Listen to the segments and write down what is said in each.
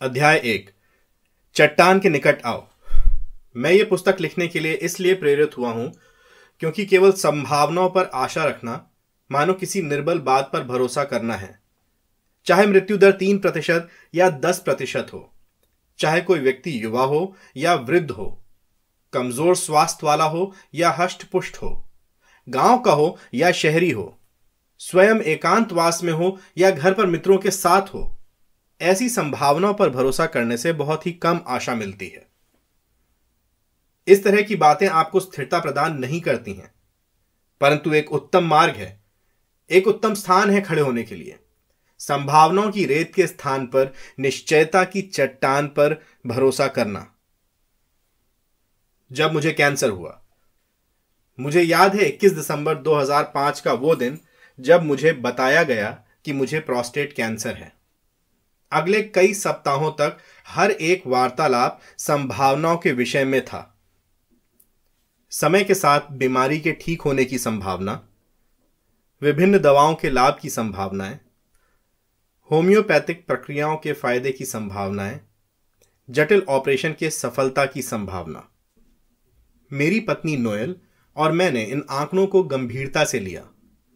अध्याय एक, चट्टान के निकट आओ। मैं ये पुस्तक लिखने के लिए इसलिए प्रेरित हुआ हूँ, क्योंकि केवल संभावनाओं पर आशा रखना, मानो किसी निर्बल बात पर भरोसा करना है। चाहे मृत्यु दर तीन प्रतिशत या दस प्रतिशत हो, चाहे कोई व्यक्ति युवा हो या वृद्ध हो, कमज़ोर स्वास्थ्य वाला हो या हष्ट पुष्ट हो, गाँव का हो या शहरी हो, स्वयं एकांतवास में हो या घर पर मित्रों के साथ हो ऐसी संभावनाओं पर भरोसा करने से बहुत ही कम आशा मिलती है। इस तरह की बातें आपको स्थिरता प्रदान नहीं करती हैं। परंतु एक उत्तम मार्ग है। एक उत्तम स्थान है खड़े होने के लिए। संभावनाओं की रेत के स्थान पर, निश्चयता की चट्टान पर भरोसा करना। जब मुझे कैंसर हुआ, मुझे याद है 21 दिसंबर 2005 का वो दिन जब मुझे बताया गया कि मुझे प्रोस्टेट कैंसर है। अगले कई सप्ताहों तक हर एक वार्तालाप संभावनाओं के विषय में था। समय के साथ बीमारी के ठीक होने की संभावना, विभिन्न दवाओं के लाभ की संभावनाएँ, होम्योपैथिक प्रक्रियाओं के फ़ायदे की संभावनाएँ, जटिल ऑपरेशन के सफलता की संभावना। मेरी पत्नी नोयल और मैंने इन आंकड़ों को गंभीरता से लिया,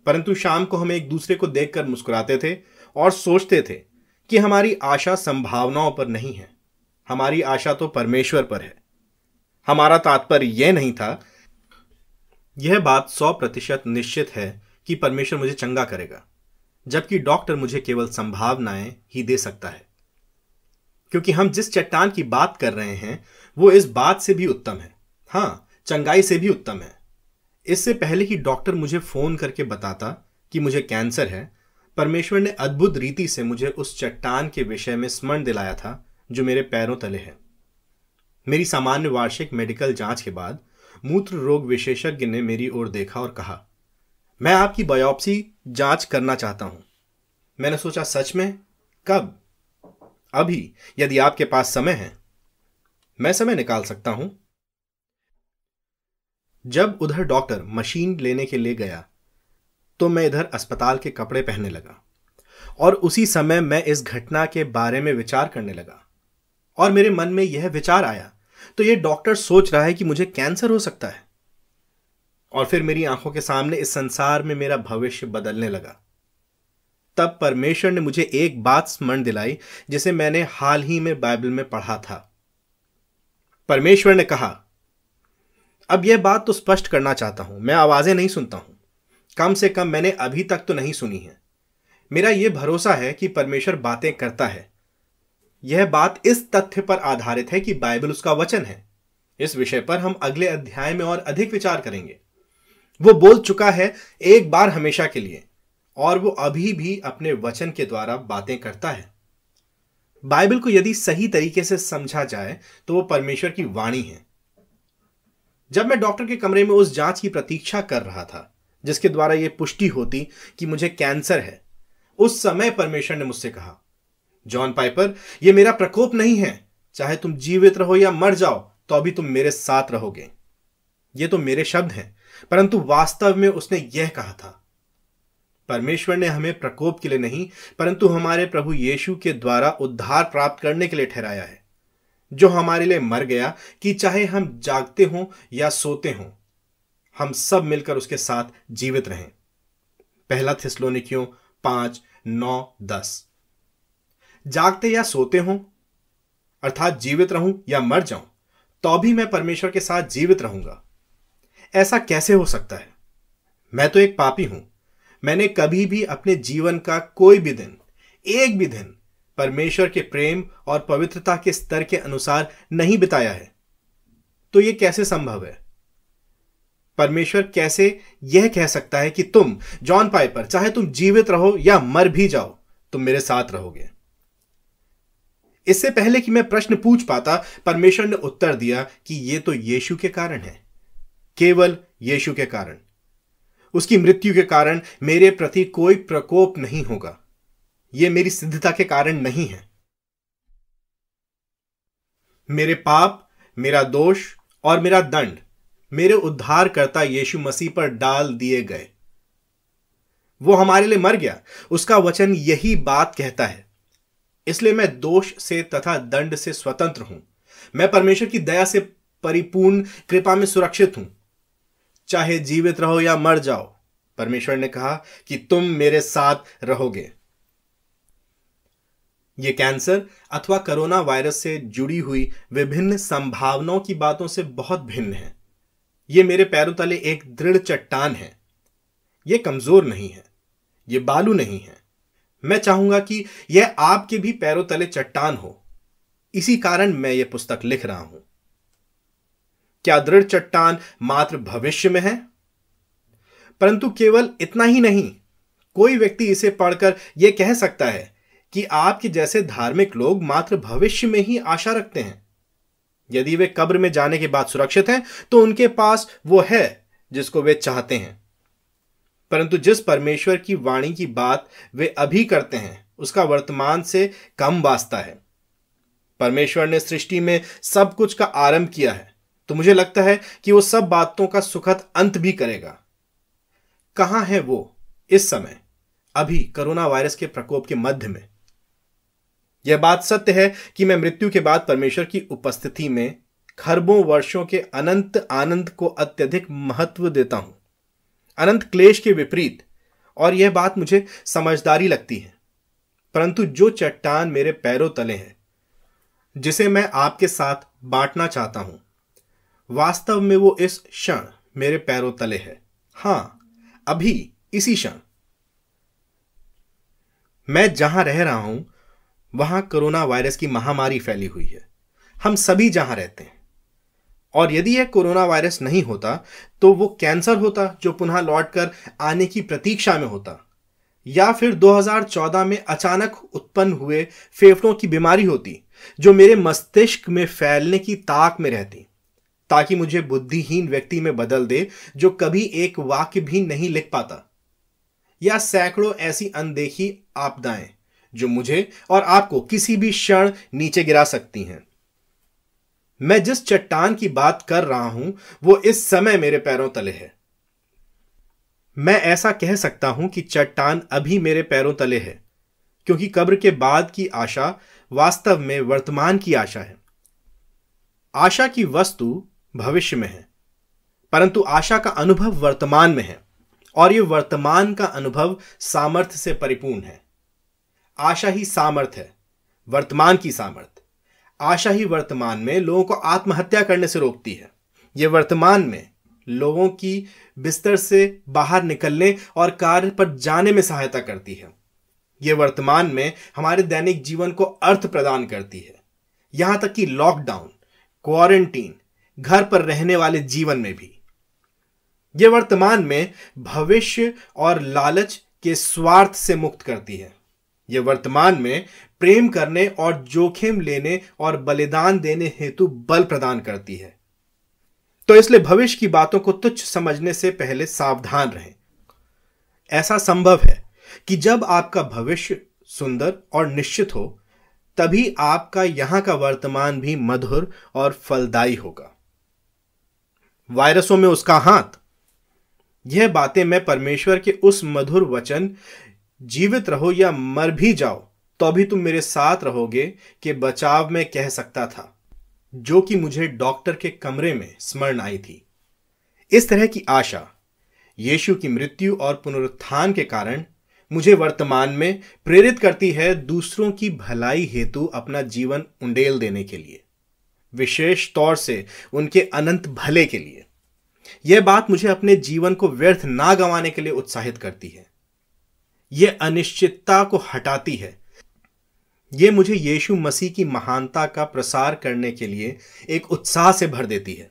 परंतु शाम को हम एक दूसरे को देखकर मुस्कुराते थे और सोचते थे कि हमारी आशा संभावनाओं पर नहीं है। हमारी आशा तो परमेश्वर पर है। हमारा तात्पर्य यह नहीं था। यह बात सौ प्रतिशत निश्चित है कि परमेश्वर मुझे चंगा करेगा, जबकि डॉक्टर मुझे केवल संभावनाएँ ही दे सकता है। क्योंकि हम जिस चट्टान की बात कर रहे हैं, वो इस बात से भी उत्तम है। हाँ, चंगाई से भी उत्तम है। इससे पहले कि डॉक्टर मुझे फ़ोन करके बताता कि मुझे कैंसर है परमेश्वर ने अद्भुत रीति से मुझे उस चट्टान के विषय में स्मरण दिलाया था, जो मेरे पैरों तले है। मेरी सामान्य वार्षिक मेडिकल जाँच के बाद मूत्र रोग विशेषज्ञ ने मेरी ओर देखा और कहा, मैं आपकी बायोप्सी जाँच करना चाहता हूँ। मैंने सोचा, सच में? कब? अभी, यदि आपके पास समय है, मैं समय निकाल सकता हूँ? जब उधर डॉक्टर मशीन लेने के लिए गया तो मैं इधर अस्पताल के कपड़े पहनने लगा और उसी समय मैं इस घटना के बारे में विचार करने लगा और मेरे मन में यह विचार आया तो यह डॉक्टर सोच रहा है कि मुझे कैंसर हो सकता है। और फिर मेरी आँखों के सामने इस संसार में मेरा भविष्य बदलने लगा। तब परमेश्वर ने मुझे एक बात स्मरण दिलाई, जिसे मैंने हाल ही में बाइबल में पढ़ा था। परमेश्वर ने कहा, अब यह बात तो स्पष्ट करना चाहता हूँ, मैं आवाज़ें नहीं सुनता हूँ। कम से कम मैंने अभी तक तो नहीं सुनी है। मेरा यह भरोसा है कि परमेश्वर बातें करता है। यह बात इस तथ्य पर आधारित है कि बाइबल उसका वचन है। इस विषय पर हम अगले अध्याय में और अधिक विचार करेंगे। वो बोल चुका है एक बार हमेशा के लिए, और वो अभी भी अपने वचन के द्वारा बातें करता है। बाइबल को यदि सही तरीके से समझा जाए तो वो परमेश्वर की वाणी है। जब मैं डॉक्टर के कमरे में उस जाँच की प्रतीक्षा कर रहा था जिसके द्वारा यह पुष्टि होती कि मुझे कैंसर है। उस समय परमेश्वर ने मुझसे कहा, जॉन पाइपर यह मेरा प्रकोप नहीं है। चाहे तुम जीवित रहो या मर जाओ तो अभी तुम मेरे साथ रहोगे। ये तो मेरे शब्द हैं, परंतु वास्तव में उसने यह कहा था। परमेश्वर ने हमें प्रकोप के लिए नहीं, परंतु हमारे प्रभु यीशु के द्वारा उद्धार प्राप्त करने के लिए ठहराया है। जो हमारे लिए मर गया, कि चाहे हम जागते हों या सोते हों हम सब मिलकर उसके साथ जीवित रहें। पहला थिस्लोनिकियों पाँच, नौ, दस। जागते या सोते हो, अर्थात जीवित रहूँ या मर जाऊँ तो भी मैं परमेश्वर के साथ जीवित रहूँगा। ऐसा कैसे हो सकता है? मैं तो एक पापी हूँ। मैंने कभी भी अपने जीवन का कोई भी दिन, एक भी दिन परमेश्वर के प्रेम और पवित्रता के स्तर के अनुसार नहीं बिताया है। तो यह कैसे संभव है? परमेश्वर कैसे यह कह सकता है कि तुम, जॉन पाइपर, चाहे तुम जीवित रहो या मर भी जाओ, तुम मेरे साथ रहोगे। इससे पहले कि मैं प्रश्न पूछ पाता, परमेश्वर ने उत्तर दिया कि यह तो यीशु के कारण है। केवल यीशु के कारण। उसकी मृत्यु के कारण मेरे प्रति कोई प्रकोप नहीं होगा। यह मेरी सिद्धता के कारण नहीं है। मेरे पाप, मेरा दोष और मेरा दंड मेरे उद्धारकर्ता यीशु मसीह पर डाल दिए गए। वो हमारे लिए मर गया। उसका वचन यही बात कहता है। इसलिए मैं दोष से तथा दंड से स्वतंत्र हूँ। मैं परमेश्वर की दया से परिपूर्ण, कृपा में सुरक्षित हूँ। चाहे जीवित रहो या मर जाओ, परमेश्वर ने कहा कि तुम मेरे साथ रहोगे। यह कैंसर अथवा कोरोना वायरस से जुड़ी हुई विभिन्न संभावनाओं की बातों से बहुत भिन्न है। यह मेरे पैरों तले एक दृढ़ चट्टान है। यह कमज़ोर नहीं है। यह बालू नहीं है। मैं चाहूँगा कि यह आपके भी पैरों तले चट्टान हो। इसी कारण मैं यह पुस्तक लिख रहा हूँ। क्या दृढ़ चट्टान मात्र भविष्य में है? परंतु केवल इतना ही नहीं, कोई व्यक्ति इसे पढ़कर यह कह सकता है कि आपके जैसे धार्मिक लोग मात्र भविष्य में ही आशा रखते हैं। यदि वे कब्र में जाने के बाद सुरक्षित हैं तो उनके पास वो है जिसको वे चाहते हैं। परंतु जिस परमेश्वर की वाणी की बात वे अभी करते हैं, उसका वर्तमान से कम वास्ता है। परमेश्वर ने सृष्टि में सब कुछ का आरंभ किया है तो मुझे लगता है कि वो सब बातों का सुखद अंत भी करेगा। कहाँ है वो इस समय? अभी कोरोना वायरस के प्रकोप के मध्य में। यह बात सत्य है कि मैं मृत्यु के बाद परमेश्वर की उपस्थिति में खरबों वर्षों के अनंत आनंद को अत्यधिक महत्व देता हूँ। अनंत क्लेश के विपरीत, और यह बात मुझे समझदारी लगती है। परंतु जो चट्टान मेरे पैरों तले है, जिसे मैं आपके साथ बांटना चाहता हूँ, वास्तव में वो इस क्षण मेरे पैरों तले है। हाँ, अभी इसी क्षण। मैं जहाँ रह रहा हूँ वहाँ कोरोना वायरस की महामारी फैली हुई है। हम सभी जहाँ रहते हैं। और यदि यह कोरोना वायरस नहीं होता तो वो कैंसर होता, जो पुनः लौटकर आने की प्रतीक्षा में होता। या फिर 2014 में अचानक उत्पन्न हुए फेफड़ों की बीमारी होती, जो मेरे मस्तिष्क में फैलने की ताक में रहती, ताकि मुझे बुद्धिहीन व्यक्ति में बदल दे, जो कभी एक वाक्य भी नहीं लिख पाता। या सैकड़ों ऐसी अनदेखी आपदाएँ जो मुझे और आपको किसी भी क्षण नीचे गिरा सकती हैं। मैं जिस चट्टान की बात कर रहा हूँ, वो इस समय मेरे पैरों तले है। मैं ऐसा कह सकता हूँ कि चट्टान अभी मेरे पैरों तले है, क्योंकि कब्र के बाद की आशा वास्तव में वर्तमान की आशा है। आशा की वस्तु भविष्य में है, परंतु आशा का अनुभव वर्तमान में है, और यह वर्तमान का अनुभव सामर्थ्य से परिपूर्ण है। आशा ही सामर्थ है, वर्तमान की सामर्थ। आशा ही वर्तमान में लोगों को आत्महत्या करने से रोकती है। यह वर्तमान में लोगों की बिस्तर से बाहर निकलने और कार्य पर जाने में सहायता करती है। यह वर्तमान में हमारे दैनिक जीवन को अर्थ प्रदान करती है। यहाँ तक कि लॉकडाउन, क्वारंटीन, घर पर रहने वाले जीवन में भी। यह वर्तमान में भविष्य और लालच के स्वार्थ से मुक्त करती है। यह वर्तमान में प्रेम करने और जोखिम लेने और बलिदान देने हेतु बल प्रदान करती है। तो इसलिए भविष्य की बातों को तुच्छ समझने से पहले सावधान रहें। ऐसा संभव है कि जब आपका भविष्य सुंदर और निश्चित हो, तभी आपका यहाँ का वर्तमान भी मधुर और फलदायी होगा। वायरसों में उसका हाथ। यह बातें मैं परमेश्वर के उस मधुर वचन जीवित रहो या मर भी जाओ तो अभी तुम मेरे साथ रहोगे कि बचाव में कह सकता था, जो कि मुझे डॉक्टर के कमरे में स्मरण आई थी। इस तरह की आशा, यीशु की मृत्यु और पुनरुत्थान के कारण मुझे वर्तमान में प्रेरित करती है दूसरों की भलाई हेतु अपना जीवन उंडेल देने के लिए, विशेष तौर से उनके अनंत भले के लिए। यह बात मुझे अपने जीवन को व्यर्थ ना गंवाने के लिए उत्साहित करती है। यह अनिश्चितता को हटाती है। यह मुझे यीशु मसीह की महानता का प्रसार करने के लिए एक उत्साह से भर देती है।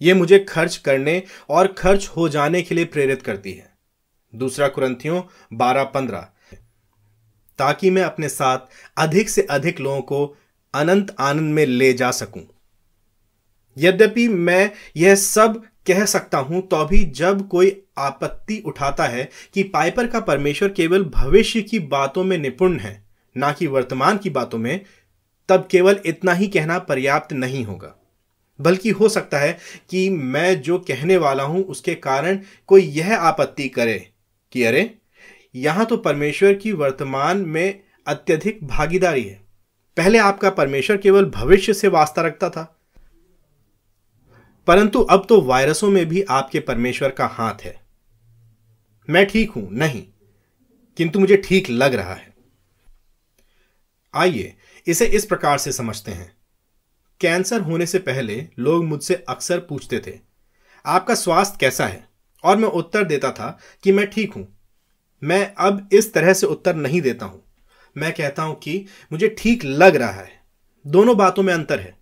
यह मुझे खर्च करने और खर्च हो जाने के लिए प्रेरित करती है। दूसरा कुरंथियों बारह पंद्रह, ताकि मैं अपने साथ अधिक से अधिक लोगों को अनंत आनंद में ले जा सकूँ। यद्यपि मैं यह सब कह सकता हूँ तो भी जब कोई आपत्ति उठाता है कि पाइपर का परमेश्वर केवल भविष्य की बातों में निपुण है, ना कि वर्तमान की बातों में, तब केवल इतना ही कहना पर्याप्त नहीं होगा। बल्कि हो सकता है कि मैं जो कहने वाला हूँ, उसके कारण कोई यह आपत्ति करे कि अरे, यहाँ तो परमेश्वर की वर्तमान में अत्यधिक भागीदारी है। पहले आपका परमेश्वर केवल भविष्य से वास्ता रखता था। परंतु अब तो वायरसों में भी आपके परमेश्वर का हाथ है। मैं ठीक हूँ? नहीं। किंतु मुझे ठीक लग रहा है। आइए, इसे इस प्रकार से समझते हैं। कैंसर होने से पहले लोग मुझसे अक्सर पूछते थे, आपका स्वास्थ्य कैसा है? और मैं उत्तर देता था कि मैं ठीक हूँ। मैं अब इस तरह से उत्तर नहीं देता हूँ। मैं कहता हूँ कि मुझे ठीक लग रहा है। दोनों बातों में अंतर है।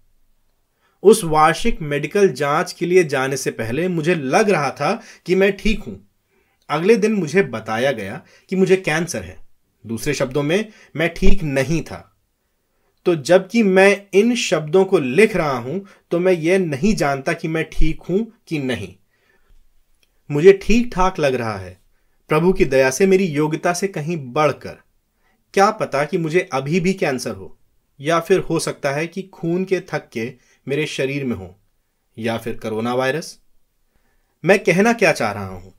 उस वार्षिक मेडिकल जाँच के लिए जाने से पहले मुझे लग रहा था कि मैं ठीक हूँ। अगले दिन मुझे बताया गया कि मुझे कैंसर है। दूसरे शब्दों में, मैं ठीक नहीं था। तो जबकि मैं इन शब्दों को लिख रहा हूँ तो मैं यह नहीं जानता कि मैं ठीक हूँ कि नहीं। मुझे ठीक ठाक लग रहा है। प्रभु की दया से मेरी योग्यता से कहीं बढ़कर। क्या पता कि मुझे अभी भी कैंसर हो, या फिर हो सकता है कि खून के थक्के मेरे शरीर में हो, या फिर कोरोना वायरस? मैं कहना क्या चाह रहा हूँ?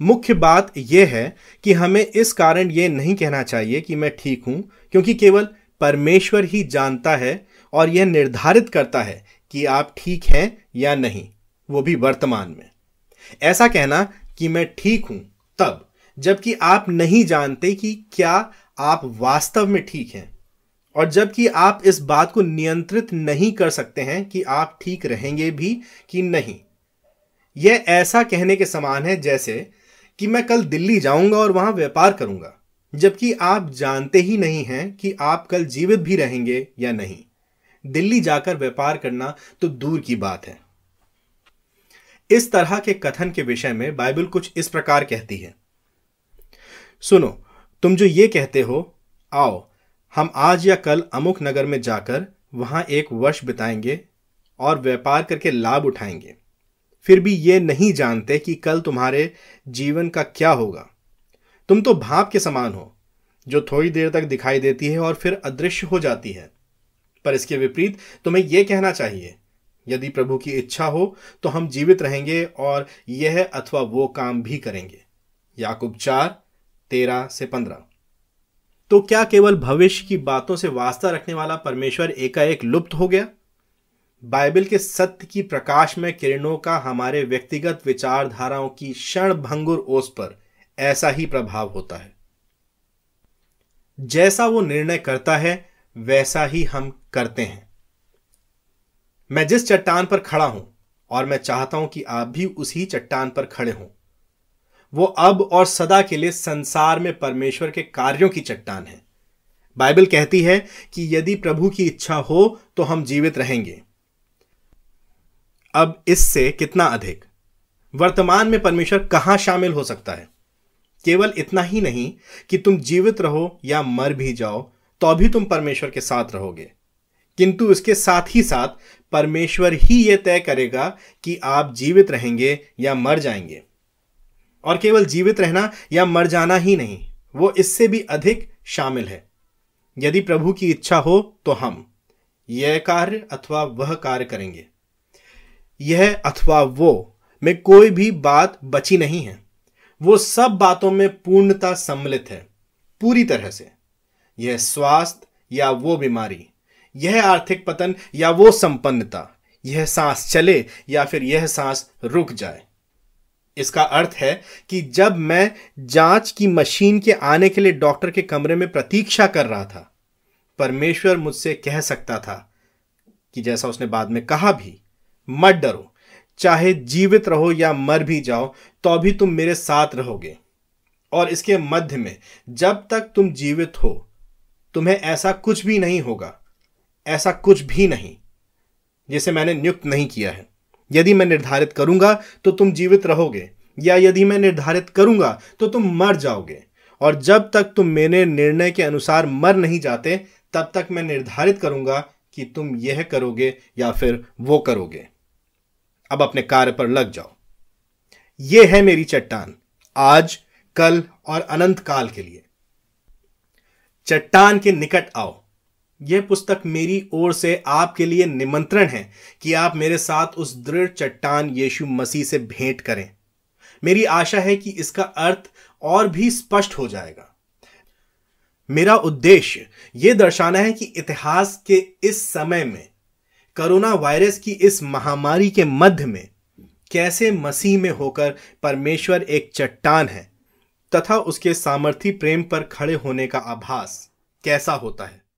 मुख्य बात यह है कि हमें इस कारण यह नहीं कहना चाहिए कि मैं ठीक हूँ, क्योंकि केवल परमेश्वर ही जानता है और यह निर्धारित करता है कि आप ठीक हैं या नहीं, वो भी वर्तमान में। ऐसा कहना कि मैं ठीक हूँ तब, जबकि आप नहीं जानते कि क्या आप वास्तव में ठीक हैं। और जबकि आप इस बात को नियंत्रित नहीं कर सकते हैं कि आप ठीक रहेंगे भी कि नहीं। यह ऐसा कहने के समान है जैसे कि मैं कल दिल्ली जाऊँगा और वहाँ व्यापार करूँगा, जबकि आप जानते ही नहीं हैं कि आप कल जीवित भी रहेंगे या नहीं। दिल्ली जाकर व्यापार करना तो दूर की बात है। इस तरह के कथन के विषय में बाइबल कुछ इस प्रकार कहती है। सुनो, तुम जो ये कहते हो, आओ हम आज या कल अमुक नगर में जाकर वहाँ एक वर्ष बिताएँगे और व्यापार करके लाभ उठाएँगे। फिर भी ये नहीं जानते कि कल तुम्हारे जीवन का क्या होगा। तुम तो भाप के समान हो, जो थोड़ी देर तक दिखाई देती है और फिर अदृश्य हो जाती है। पर इसके विपरीत तुम्हें यह कहना चाहिए, यदि प्रभु की इच्छा हो तो हम जीवित रहेंगे और यह अथवा वो काम भी करेंगे। याकूब चार, तेरह से पंद्रह। तो क्या केवल भविष्य की बातों से वास्ता रखने वाला परमेश्वर एकाएक लुप्त हो गया? बाइबल के सत्य की प्रकाश में किरणों का हमारे व्यक्तिगत विचारधाराओं की क्षण भंगुर ओस पर ऐसा ही प्रभाव होता है। जैसा वो निर्णय करता है, वैसा ही हम करते हैं। मैं जिस चट्टान पर खड़ा हूँ, और मैं चाहता हूँ कि आप भी उसी चट्टान पर खड़े हों। वो अब और सदा के लिए संसार में परमेश्वर के कार्यों की चट्टान है। बाइबल कहती है कि यदि प्रभु की इच्छा हो तो हम जीवित रहेंगे। अब इससे कितना अधिक? वर्तमान में परमेश्वर कहाँ शामिल हो सकता है? केवल इतना ही नहीं कि तुम जीवित रहो या मर भी जाओ तो भी तुम परमेश्वर के साथ रहोगे। किंतु इसके साथ ही साथ परमेश्वर ही यह तय करेगा कि आप जीवित रहेंगे या मर जाएँगे। और केवल जीवित रहना या मर जाना ही नहीं, वो इससे भी अधिक शामिल है। यदि प्रभु की इच्छा हो तो हम यह कार्य अथवा वह कार्य करेंगे। यह अथवा वो में कोई भी बात बची नहीं है। वो सब बातों में पूर्णता सम्मिलित है, पूरी तरह से। यह स्वास्थ्य या वो बीमारी, यह आर्थिक पतन या वो संपन्नता, यह सांस चले या फिर यह सांस रुक जाए। इसका अर्थ है कि जब मैं जाँच की मशीन के आने के लिए डॉक्टर के कमरे में प्रतीक्षा कर रहा था, परमेश्वर मुझसे कह सकता था कि जैसा उसने बाद में कहा भी, मत डरो, चाहे जीवित रहो या मर भी जाओ तो भी तुम मेरे साथ रहोगे। और इसके मध्य में, जब तक तुम जीवित हो, तुम्हें ऐसा कुछ भी नहीं होगा, ऐसा कुछ भी नहीं, जिसे मैंने नियुक्त नहीं किया है। यदि मैं निर्धारित करूँगा तो तुम जीवित रहोगे। या यदि मैं निर्धारित करूँगा तो तुम मर जाओगे। और जब तक तुम मेरे निर्णय के अनुसार मर नहीं जाते, तब तक मैं निर्धारित करूँगा कि तुम यह करोगे या फिर वो करोगे। अब अपने कार्य पर लग जाओ। यह है मेरी चट्टान, आज, कल और अनंत काल के लिए। चट्टान के निकट आओ। यह पुस्तक मेरी ओर से आपके लिए निमंत्रण है कि आप मेरे साथ उस दृढ़ चट्टान यीशु मसीह से भेंट करें। मेरी आशा है कि इसका अर्थ और भी स्पष्ट हो जाएगा। मेरा उद्देश्य यह दर्शाना है कि इतिहास के इस समय में, कोरोना वायरस की इस महामारी के मध्य में, कैसे मसीह में होकर परमेश्वर एक चट्टान है, तथा उसके सामर्थी प्रेम पर खड़े होने का आभास कैसा होता है।